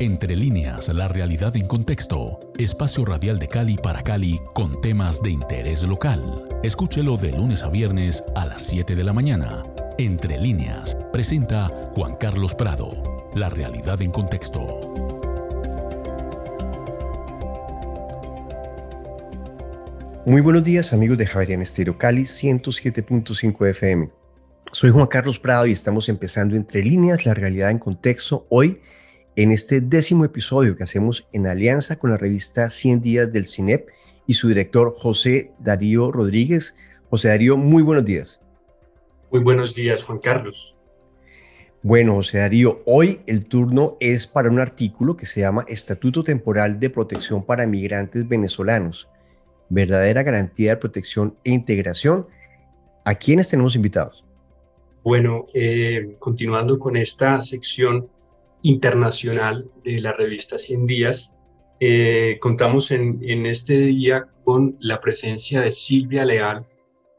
Entre líneas, la realidad en contexto. Espacio radial de Cali para Cali con temas de interés local. Escúchelo de lunes a viernes a las 7 de la mañana. Entre líneas, presenta Juan Carlos Prado. La realidad en contexto. Muy buenos días amigos de Javerian Estero Cali 107.5 FM. Soy Juan Carlos Prado y estamos empezando Entre líneas, la realidad en contexto. Hoy en este décimo episodio que hacemos en alianza con la revista 100 días del CINEP y su director José Darío Rodríguez. José Darío, muy buenos días. Muy buenos días, Juan Carlos. Bueno, José Darío, hoy el turno es para un artículo que se llama Estatuto Temporal de Protección para Migrantes Venezolanos, verdadera garantía de protección e integración. ¿A quiénes tenemos invitados? Bueno, eh, continuando con esta sección, internacional de la revista 100 días. Eh, contamos en, este día con la presencia de Silvia Leal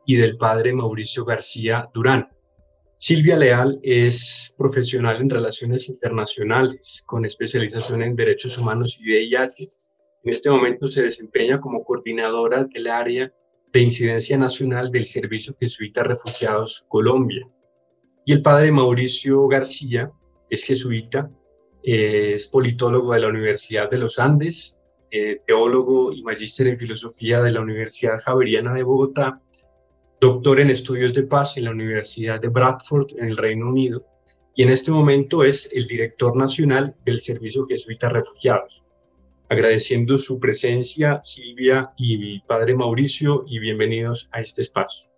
y del padre Mauricio García Durán. Silvia Leal es profesional en relaciones internacionales con especialización en derechos humanos y VIH. En este momento se desempeña como coordinadora del área de incidencia nacional del Servicio Jesuita Refugiados Colombia. Y el padre Mauricio García es jesuita, eh, es politólogo de la Universidad de los Andes, eh, teólogo y magíster en filosofía de la Universidad Javeriana de Bogotá, doctor en estudios de paz en la Universidad de Bradford en el Reino Unido y en este momento es el director nacional del Servicio Jesuita Refugiados. Agradeciendo su presencia, Silvia y padre Mauricio, y bienvenidos a este espacio.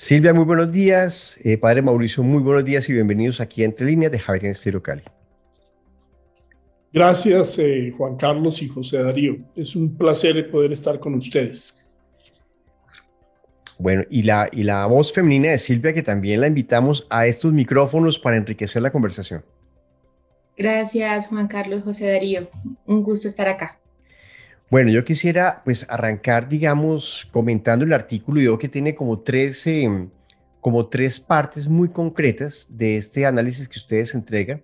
Silvia, muy buenos días. Eh, padre Mauricio, muy buenos días y bienvenidos aquí a Entre Líneas de Javier Estero Cali. Gracias, eh, Juan Carlos y José Darío. Es un placer poder estar con ustedes. Bueno, y la, y la voz femenina de Silvia, que también la invitamos a estos micrófonos para enriquecer la conversación. Gracias, Juan Carlos, José Darío. Un gusto estar acá. Bueno, yo quisiera pues arrancar, digamos, comentando el artículo y veo que tiene como tres, em, como tres partes muy concretas de este análisis que ustedes entregan,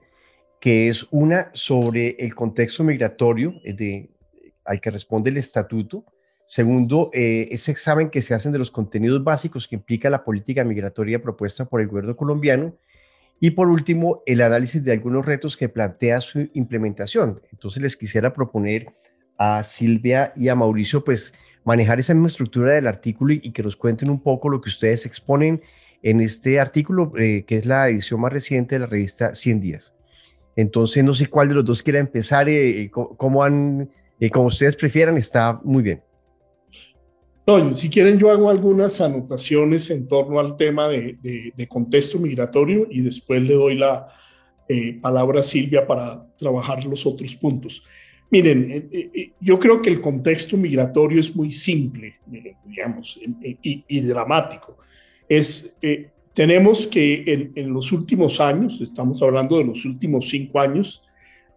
que es una sobre el contexto migratorio eh, de, al que responde el estatuto. Segundo, eh, ese examen que se hacen de los contenidos básicos que implica la política migratoria propuesta por el gobierno colombiano. Y por último, el análisis de algunos retos que plantea su implementación. Entonces les quisiera proponer a Silvia y a Mauricio, pues manejar esa misma estructura del artículo y, que nos cuenten un poco lo que ustedes exponen en este artículo, eh, que es la edición más reciente de la revista 100 días. Entonces, no sé cuál de los dos quiera empezar, eh, eh cómo han, eh, como ustedes prefieran, está muy bien. No, si quieren yo hago algunas anotaciones en torno al tema de, de, contexto migratorio y después le doy la palabra a Silvia para trabajar los otros puntos. Miren, eh, eh, eh, yo creo que el contexto migratorio es muy simple, digamos, y, dramático. Es, tenemos que en, los últimos años, estamos hablando de los últimos cinco años,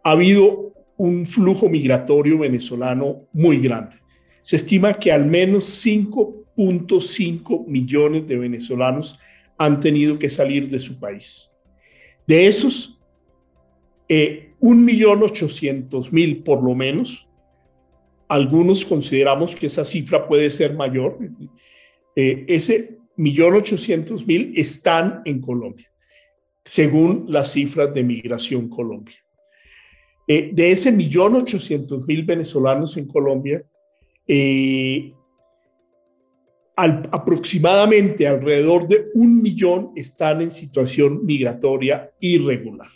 ha habido un flujo migratorio venezolano muy grande. Se estima que al menos 5.5 millones de venezolanos han tenido que salir de su país. De esos, eh, un millón ochocientos mil por lo menos. Algunos consideramos que esa cifra puede ser mayor. Eh, ese millón ochocientos mil están en Colombia, según las cifras de Migración Colombia. Eh, de ese millón ochocientos mil venezolanos en Colombia, eh, aproximadamente alrededor de un millón están en situación migratoria irregular.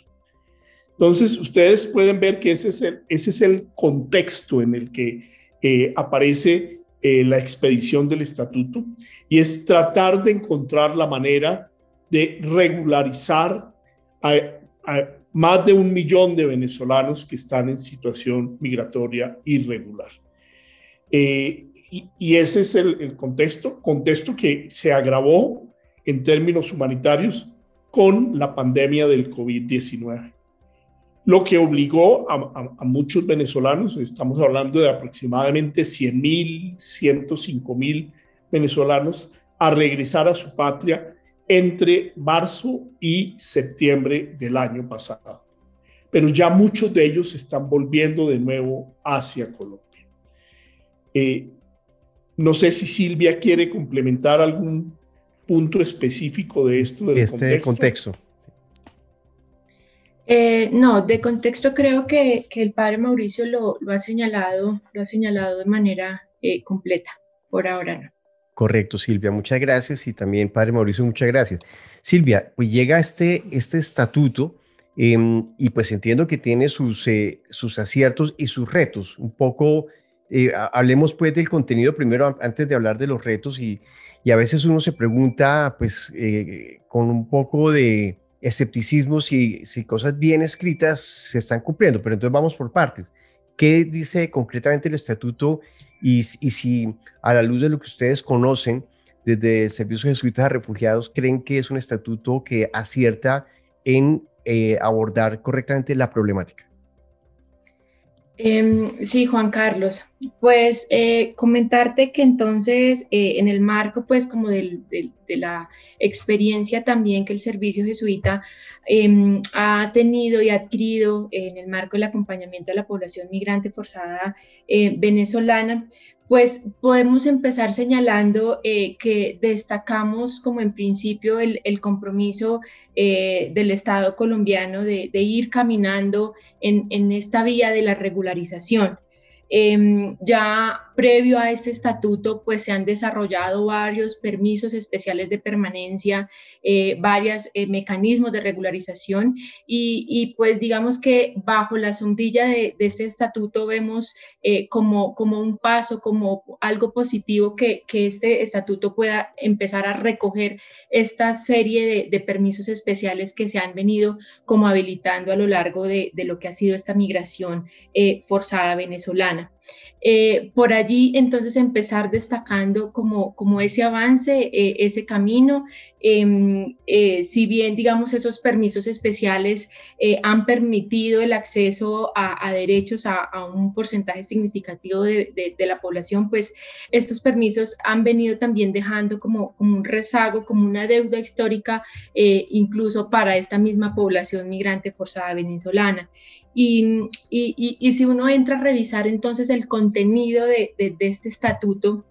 Entonces, ustedes pueden ver que ese es el, ese es el contexto en el que eh, aparece eh, la expedición del estatuto y es tratar de encontrar la manera de regularizar a, más de un millón de venezolanos que están en situación migratoria irregular. Eh, y, ese es el, el contexto, contexto que se agravó en términos humanitarios con la pandemia del COVID-19 lo que obligó a, muchos venezolanos, estamos hablando de aproximadamente 100 mil, 105 mil venezolanos, a regresar a su patria entre marzo y septiembre del año pasado. pero ya muchos de ellos están volviendo de nuevo hacia Colombia. Eh, no sé si Silvia quiere complementar algún punto específico de esto del este contexto. Eh, no, de contexto creo que, el padre Mauricio lo, ha señalado, lo ha señalado de manera eh, completa. Por ahora no. Correcto, Silvia, muchas gracias y también padre Mauricio, muchas gracias. Silvia, pues llega este, este estatuto em, y pues entiendo que tiene sus, eh, sus aciertos y sus retos. Un poco, hablemos pues del contenido primero antes de hablar de los retos y, y a veces uno se pregunta pues con un poco de escepticismo si, si cosas bien escritas se están cumpliendo, pero entonces vamos por partes. ¿Qué dice concretamente el estatuto y, si a la luz de lo que ustedes conocen desde Servicios Jesuitas a Refugiados creen que es un estatuto que acierta en eh, abordar correctamente la problemática? Em, sí, Juan Carlos. Pues eh, comentarte que entonces eh, en el marco pues como de la experiencia también que el servicio jesuita em, ha tenido y adquirido en el marco del acompañamiento a la población migrante forzada eh, venezolana, pues podemos empezar señalando eh, que destacamos como en principio el, compromiso eh, del Estado colombiano de, ir caminando en, esta vía de la regularización. Em, ya previo a este estatuto, pues se han desarrollado varios permisos especiales de permanencia, eh, varios eh, mecanismos de regularización y, pues digamos que bajo la sombrilla de, este estatuto vemos eh, como, como un paso, como algo positivo que, este estatuto pueda empezar a recoger esta serie de, permisos especiales que se han venido como habilitando a lo largo de, de lo que ha sido esta migración forzada venezolana. Eh, por allí entonces empezar destacando como, ese avance, eh, ese camino, em, eh, si bien digamos esos permisos especiales han permitido el acceso a, derechos a, un porcentaje significativo de, la población, pues estos permisos han venido también dejando como un rezago, como una deuda histórica incluso para esta misma población migrante forzada venezolana. Y, y, si uno entra a revisar entonces el contenido de, de, este estatuto,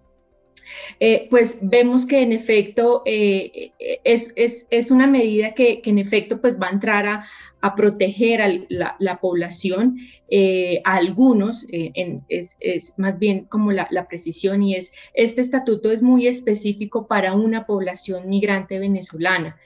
eh, pues vemos que en efecto eh, es, es, es, una medida que, que, en efecto pues va a entrar a, a proteger a la, la población, eh, a algunos, en, es, es, más bien como la, la, precisión y es, este estatuto es muy específico para una población migrante venezolana.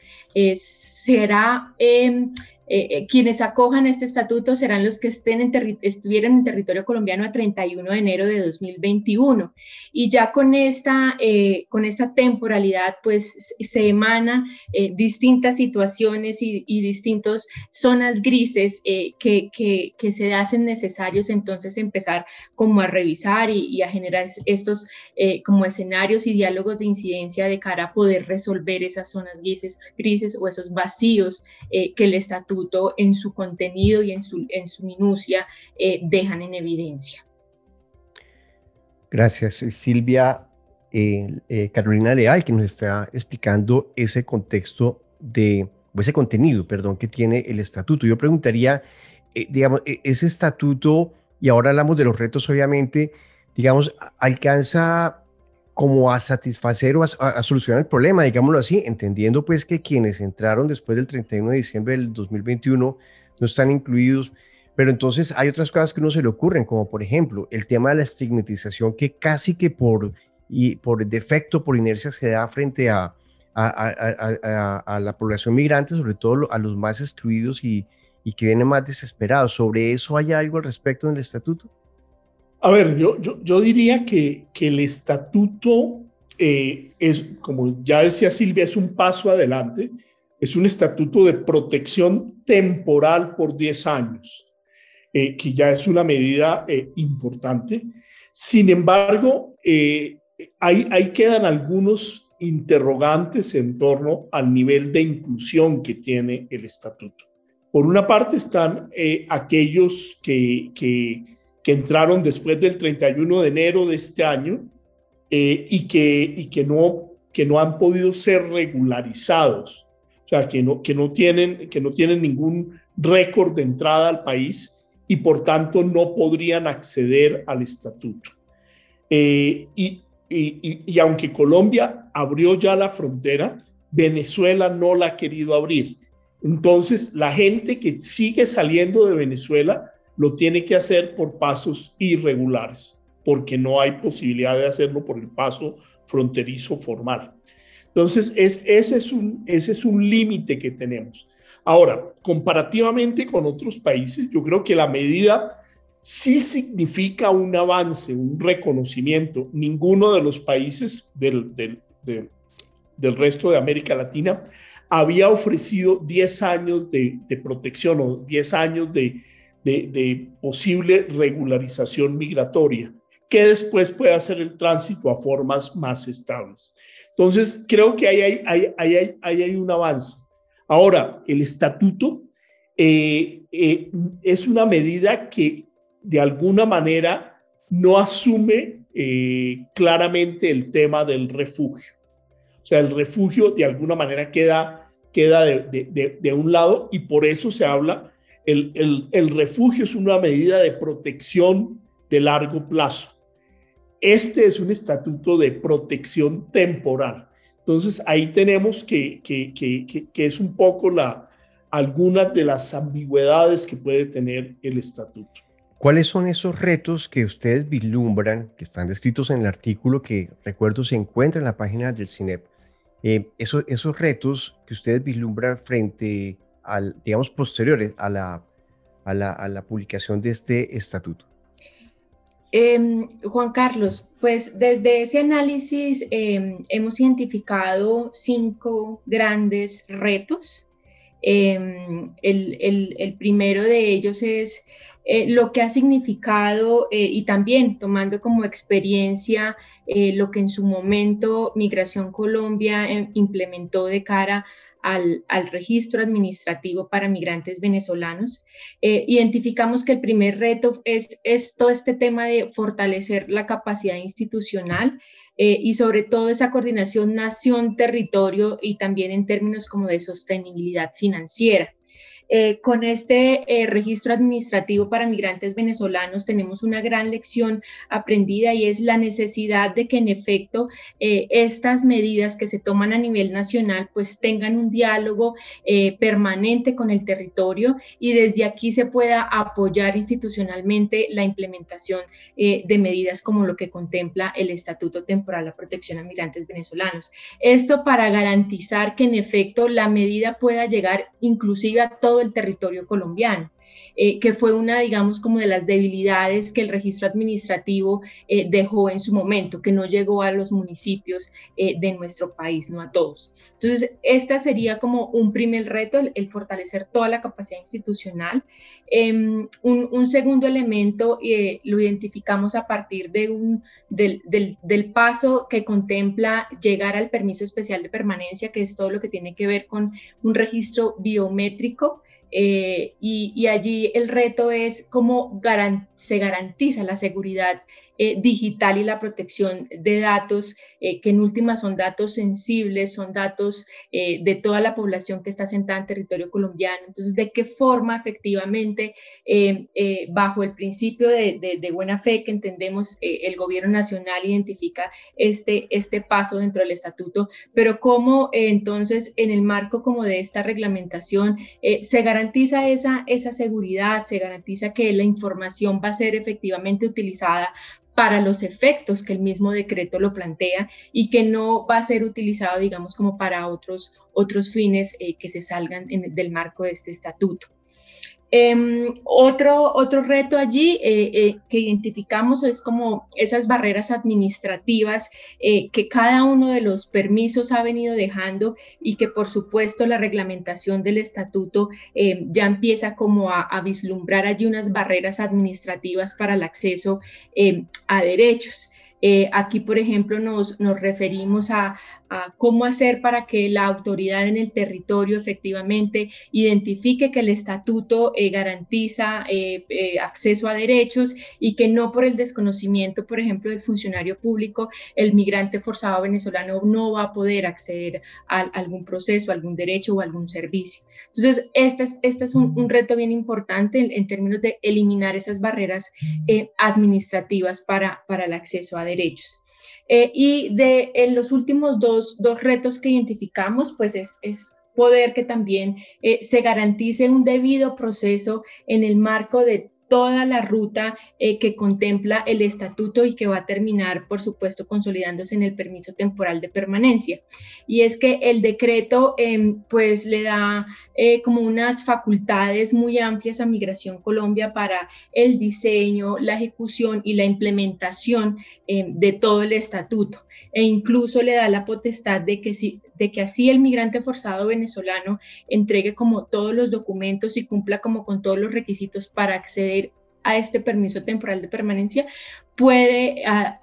será em, eh, eh, quienes acojan este estatuto serán los que estén en estuvieran en territorio colombiano a 31 de enero de 2021. Y ya con esta, eh, con esta temporalidad, pues se emanan distintas situaciones y, y distintas zonas grises que, que, que, se hacen necesarios entonces empezar como a revisar y, y a generar estos como escenarios y diálogos de incidencia de cara a poder resolver esas zonas grises, grises o esos vacíos que el estatuto en su contenido y en su, en su minucia eh, dejan en evidencia. Gracias, Silvia. Eh, Carolina Leal, que nos está explicando ese contexto de, o ese contenido, perdón, que tiene el estatuto. Yo preguntaría, eh, digamos, e, ese estatuto, y ahora hablamos de los retos, obviamente, digamos, alcanza como a satisfacer o a, solucionar el problema, digámoslo así, entendiendo pues que quienes entraron después del 31 de diciembre del 2021 no están incluidos, pero entonces hay otras cosas que no se le ocurren, como por ejemplo el tema de la estigmatización que casi que por, y por defecto, por inercia se da frente a, a, a la población migrante, sobre todo a los más excluidos y, y que vienen más desesperados. ¿Sobre eso hay algo al respecto en el estatuto? A ver, yo, yo, diría que, que, el estatuto eh, es, como ya decía Silvia, es un paso adelante, es un estatuto de protección temporal por 10 años, eh, que ya es una medida eh, importante. Sin embargo, ahí, ahí quedan algunos interrogantes en torno al nivel de inclusión que tiene el estatuto. Por una parte están aquellos que, que que entraron después del 31 de enero de este año eh, y, que, y que, no, que no han podido ser regularizados o sea, que no, que no, tienen, que no tienen ningún récord de entrada al país y por tanto no podrían acceder al estatuto. Eh, y, y, y, aunque Colombia abrió ya la frontera, Venezuela no la ha querido abrir. Entonces, la gente que sigue saliendo de Venezuela lo tiene que hacer por pasos irregulares, porque no hay posibilidad de hacerlo por el paso fronterizo formal. Entonces, es, ese es un, ese es un límite que tenemos. Ahora, comparativamente con otros países, yo creo que la medida sí significa un avance, un reconocimiento. Ninguno de los países del, del, del resto de América Latina había ofrecido 10 años de, protección o 10 años de, de, posible regularización migratoria, que después puede hacer el tránsito a formas más estables. Entonces, creo que ahí hay, hay, hay, hay, hay un avance. Ahora, el estatuto eh, eh, es una medida que de alguna manera no asume eh, claramente el tema del refugio. O sea, el refugio de alguna manera queda, queda de, un lado y por eso se habla, el, refugio es una medida de protección de largo plazo. Este es un estatuto de protección temporal. Entonces ahí tenemos que es un poco la, algunas de las ambigüedades que puede tener el estatuto. ¿Cuáles son esos retos que ustedes vislumbran, que están descritos en el artículo que recuerdo se encuentra en la página del CINEP? Eh, esos, esos retos que ustedes vislumbran frente al, digamos, posteriores a la, a la, a la publicación de este estatuto. Eh, Juan Carlos, pues desde ese análisis eh, hemos identificado cinco grandes retos. Em, el, el, el, primero de ellos es eh, lo que ha significado eh, y también tomando como experiencia eh, lo que en su momento Migración Colombia implementó de cara al, al, registro administrativo para migrantes venezolanos. identificamos que el primer reto es, es, todo este tema de fortalecer la capacidad institucional y sobre todo esa coordinación nación-territorio y también en términos como de sostenibilidad financiera. Eh, con este eh, registro administrativo para migrantes venezolanos tenemos una gran lección aprendida y es la necesidad de que en efecto eh, estas medidas que se toman a nivel nacional pues tengan un diálogo permanente con el territorio y desde aquí se pueda apoyar institucionalmente la implementación de medidas como lo que contempla el Estatuto Temporal a Protección a Migrantes Venezolanos. Esto para garantizar que en efecto la medida pueda llegar inclusive a todo el territorio colombiano. Eh, que fue una, digamos, como de las debilidades que el registro administrativo eh, dejó en su momento, que no llegó a los municipios eh, de nuestro país, no a todos. Entonces, esta sería como un primer reto, el, fortalecer toda la capacidad institucional. Em, un, segundo elemento lo identificamos a partir de un, del, del, del paso que contempla llegar al permiso especial de permanencia, que es todo lo que tiene que ver con un registro biométrico eh, y, allí el reto es cómo se garantiza la seguridad eh, digital y la protección de datos, eh, que en últimas son datos sensibles, son datos eh, de toda la población que está sentada en territorio colombiano. Entonces, ¿de qué forma efectivamente, bajo el principio de, de, buena fe que entendemos, el gobierno nacional identifica este, este paso dentro del estatuto, pero cómo entonces en el marco como de esta reglamentación se garantiza esa, esa seguridad, se garantiza que la información va a ser efectivamente utilizada para los efectos que el mismo decreto lo plantea y que no va a ser utilizado, digamos, como para otros, otros fines eh, que se salgan del marco de este estatuto. Em, otro, otro reto allí eh, eh, que identificamos es como esas barreras administrativas eh, que cada uno de los permisos ha venido dejando y que por supuesto la reglamentación del estatuto ya empieza como a, vislumbrar allí unas barreras administrativas para el acceso a derechos. Eh, aquí, por ejemplo, nos, nos referimos a, cómo hacer para que la autoridad en el territorio efectivamente identifique que el estatuto eh, garantiza eh, acceso a derechos y que no por el desconocimiento, por ejemplo, del funcionario público, el migrante forzado venezolano no va a poder acceder a, algún proceso, algún derecho o algún servicio. Entonces, este es, este es un, reto bien importante en, en, términos de eliminar esas barreras administrativas para, para el acceso a derechos. Eh, y de en los últimos dos, dos, retos que identificamos, pues es, es poder que también eh, se garantice un debido proceso en el marco de toda la ruta eh, que contempla el estatuto y que va a terminar, por supuesto, consolidándose en el permiso temporal de permanencia. Y es que el decreto, em, pues, le da eh, como unas facultades muy amplias a Migración Colombia para el diseño, la ejecución y la implementación em, de todo el estatuto. E incluso le da la potestad de que, si, de que así el migrante forzado venezolano entregue como todos los documentos y cumpla como con todos los requisitos para acceder a este permiso temporal de permanencia, puede a,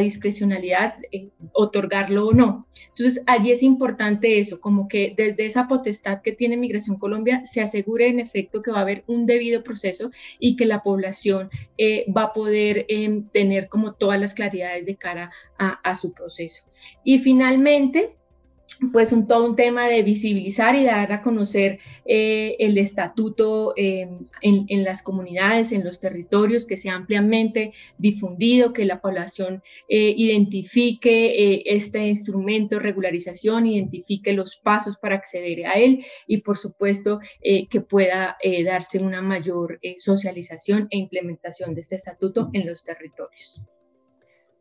discrecionalidad eh, otorgarlo o no. Entonces, allí es importante eso, como que desde esa potestad que tiene Migración Colombia se asegure en efecto que va a haber un debido proceso y que la población eh, va a poder em, tener como todas las claridades de cara a su proceso. Y finalmente, pues un, todo un tema de visibilizar y dar a conocer eh, el estatuto em, en, las comunidades, en los territorios, que sea ampliamente difundido, que la población eh, identifique eh, este instrumento de regularización, identifique los pasos para acceder a él y por supuesto que pueda darse una mayor socialización e implementación de este estatuto en los territorios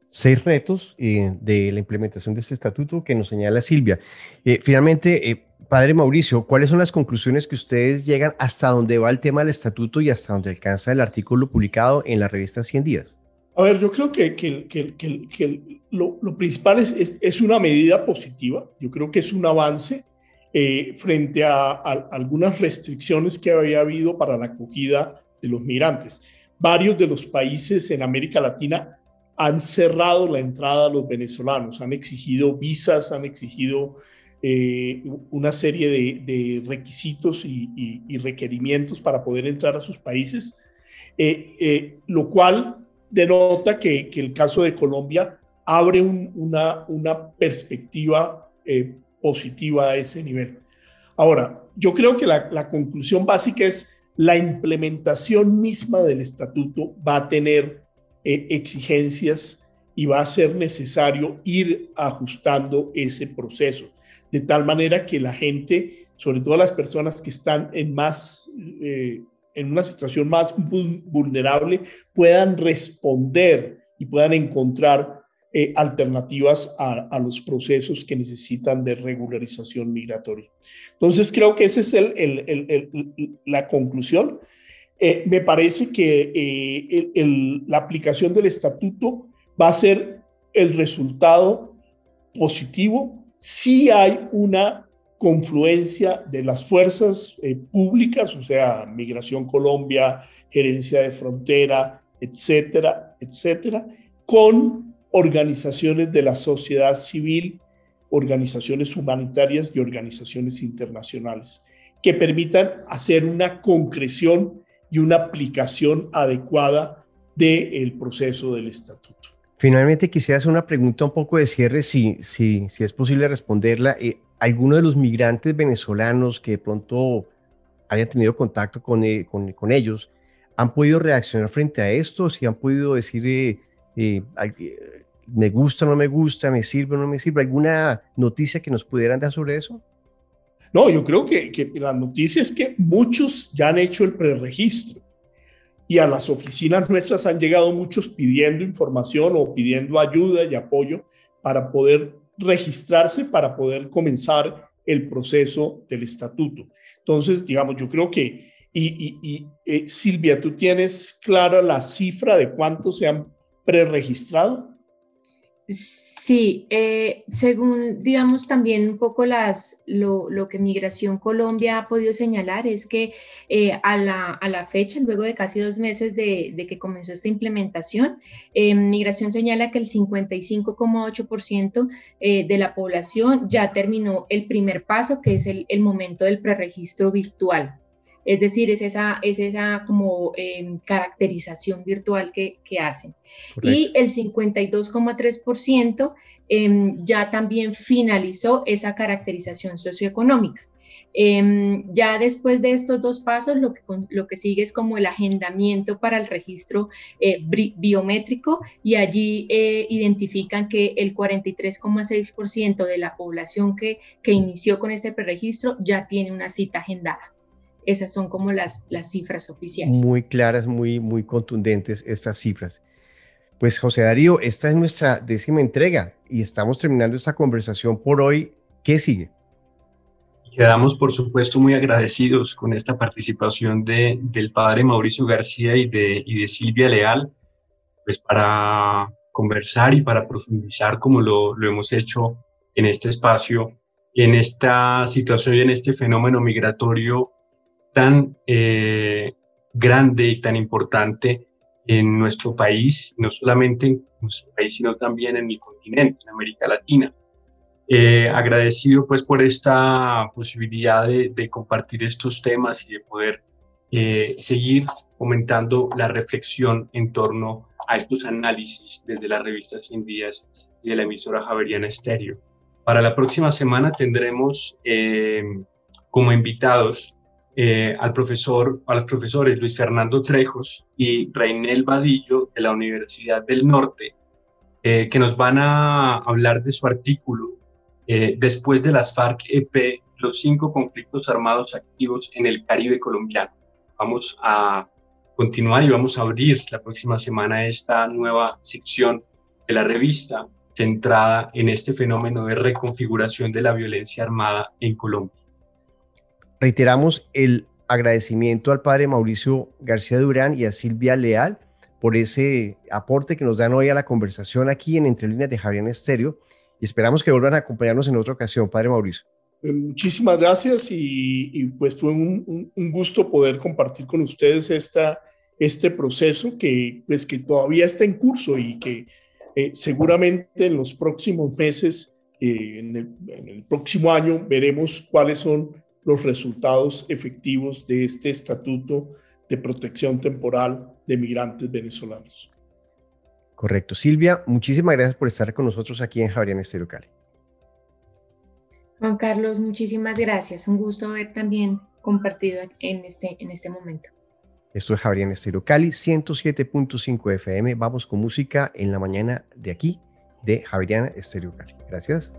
seis retos eh, de la implementación de este estatuto que nos señala Silvia. Eh, finalmente, eh, padre Mauricio, ¿cuáles son las conclusiones que ustedes llegan hasta dónde va el tema del estatuto y hasta dónde alcanza el artículo publicado en la revista 100 días? A ver, yo creo que, que, que, lo, lo, principal es, es, una medida positiva, yo creo que es un avance frente a, a algunas restricciones que había habido para la acogida de los migrantes. Varios de los países en América Latina han cerrado la entrada a los venezolanos, han exigido visas, han exigido eh, una serie de, requisitos y, requerimientos para poder entrar a sus países, eh, eh, lo cual denota que, el caso de Colombia abre una, perspectiva positiva a ese nivel. Ahora, yo creo que la, la conclusión básica es la implementación misma del estatuto va a tener exigencias y va a ser necesario ir ajustando ese proceso, de tal manera que la gente, sobre todo las personas que están en más... Eh, en una situación más vulnerable, puedan responder y puedan encontrar eh, alternativas a, los procesos que necesitan de regularización migratoria. Entonces, creo que esa es la conclusión. Eh, me parece que eh, la aplicación del estatuto va a ser el resultado positivo. Si hay una confluencia de las fuerzas eh, públicas, o sea, Migración Colombia, Gerencia de Frontera, etcétera, etcétera, con organizaciones de la sociedad civil, organizaciones humanitarias y organizaciones internacionales, que permitan hacer una concreción y una aplicación adecuada del proceso del estatuto. Finalmente quisiera hacer una pregunta un poco de cierre, si, si, si es posible responderla. Eh, ¿Alguno de los migrantes venezolanos que de pronto hayan tenido contacto con, eh, con, con, ellos han podido reaccionar frente a esto? ¿Si han podido decir, eh, eh, me gusta, no me gusta, me sirve o no me sirve? ¿Alguna noticia que nos pudieran dar sobre eso? No, yo creo que, que la noticia es que muchos ya han hecho el preregistro y a las oficinas nuestras han llegado muchos pidiendo información o pidiendo ayuda y apoyo para poder registrarse, para poder comenzar el proceso del estatuto. Entonces, digamos, yo creo que, y, eh, Silvia, ¿tú tienes clara la cifra de cuántos se han preregistrado? Sí, eh, según digamos también un poco las, lo, que Migración Colombia ha podido señalar es que eh, a, la, fecha, luego de casi dos meses de, que comenzó esta implementación, eh, Migración señala que el 55,8% de la población ya terminó el primer paso, que es el, el momento del preregistro virtual. Es decir, es esa, es esa como em, caracterización virtual que, hacen. Y el 52,3% em, ya también finalizó esa caracterización socioeconómica. Em, ya después de estos dos pasos, lo que, lo que sigue es como el agendamiento para el registro eh, biométrico y allí eh, identifican que el 43,6% de la población que, que inició con este preregistro ya tiene una cita agendada. Esas son como las, las cifras oficiales. Muy claras, muy, muy contundentes estas cifras. Pues José Darío, esta es nuestra décima entrega y estamos terminando esta conversación por hoy. ¿Qué sigue? Quedamos, por supuesto, muy agradecidos con esta participación de, del padre Mauricio García y de, y de Silvia Leal, pues para conversar y para profundizar como lo, lo hemos hecho en este espacio, en esta situación y en este fenómeno migratorio tan eh, grande y tan importante en nuestro país, no solamente en nuestro país, sino también en mi continente, en América Latina. Eh, agradecido pues por esta posibilidad de, compartir estos temas y de poder eh, seguir fomentando la reflexión en torno a estos análisis desde la revista 100 días y de la emisora Javeriana Estéreo. Para la próxima semana tendremos como invitados eh, al profesor, a los profesores Luis Fernando Trejos y Reinel Vadillo de la Universidad del Norte, eh, que nos van a hablar de su artículo eh, después de las FARC-EP, los cinco conflictos armados activos en el Caribe colombiano. Vamos a continuar y vamos a abrir la próxima semana esta nueva sección de la revista centrada en este fenómeno de reconfiguración de la violencia armada en Colombia. Reiteramos el agradecimiento al padre Mauricio García Durán y a Silvia Leal por ese aporte que nos dan hoy a la conversación aquí en Entre Líneas de Javier Estéreo y esperamos que vuelvan a acompañarnos en otra ocasión, padre Mauricio. Eh, muchísimas gracias y, pues fue un, gusto poder compartir con ustedes esta, este proceso que, pues, que todavía está en curso y que eh, seguramente en los próximos meses, eh, en, el, en el próximo año, veremos cuáles son los resultados efectivos de este estatuto de protección temporal de migrantes venezolanos. Correcto. Silvia, muchísimas gracias por estar con nosotros aquí en Javeriana Estéreo Cali. Juan Carlos, muchísimas gracias. Un gusto haber también compartido en este, en este momento. Esto es Javeriana Estéreo Cali, 107.5 FM. Vamos con música en la mañana de aquí, de Javeriana Estéreo Cali. Gracias.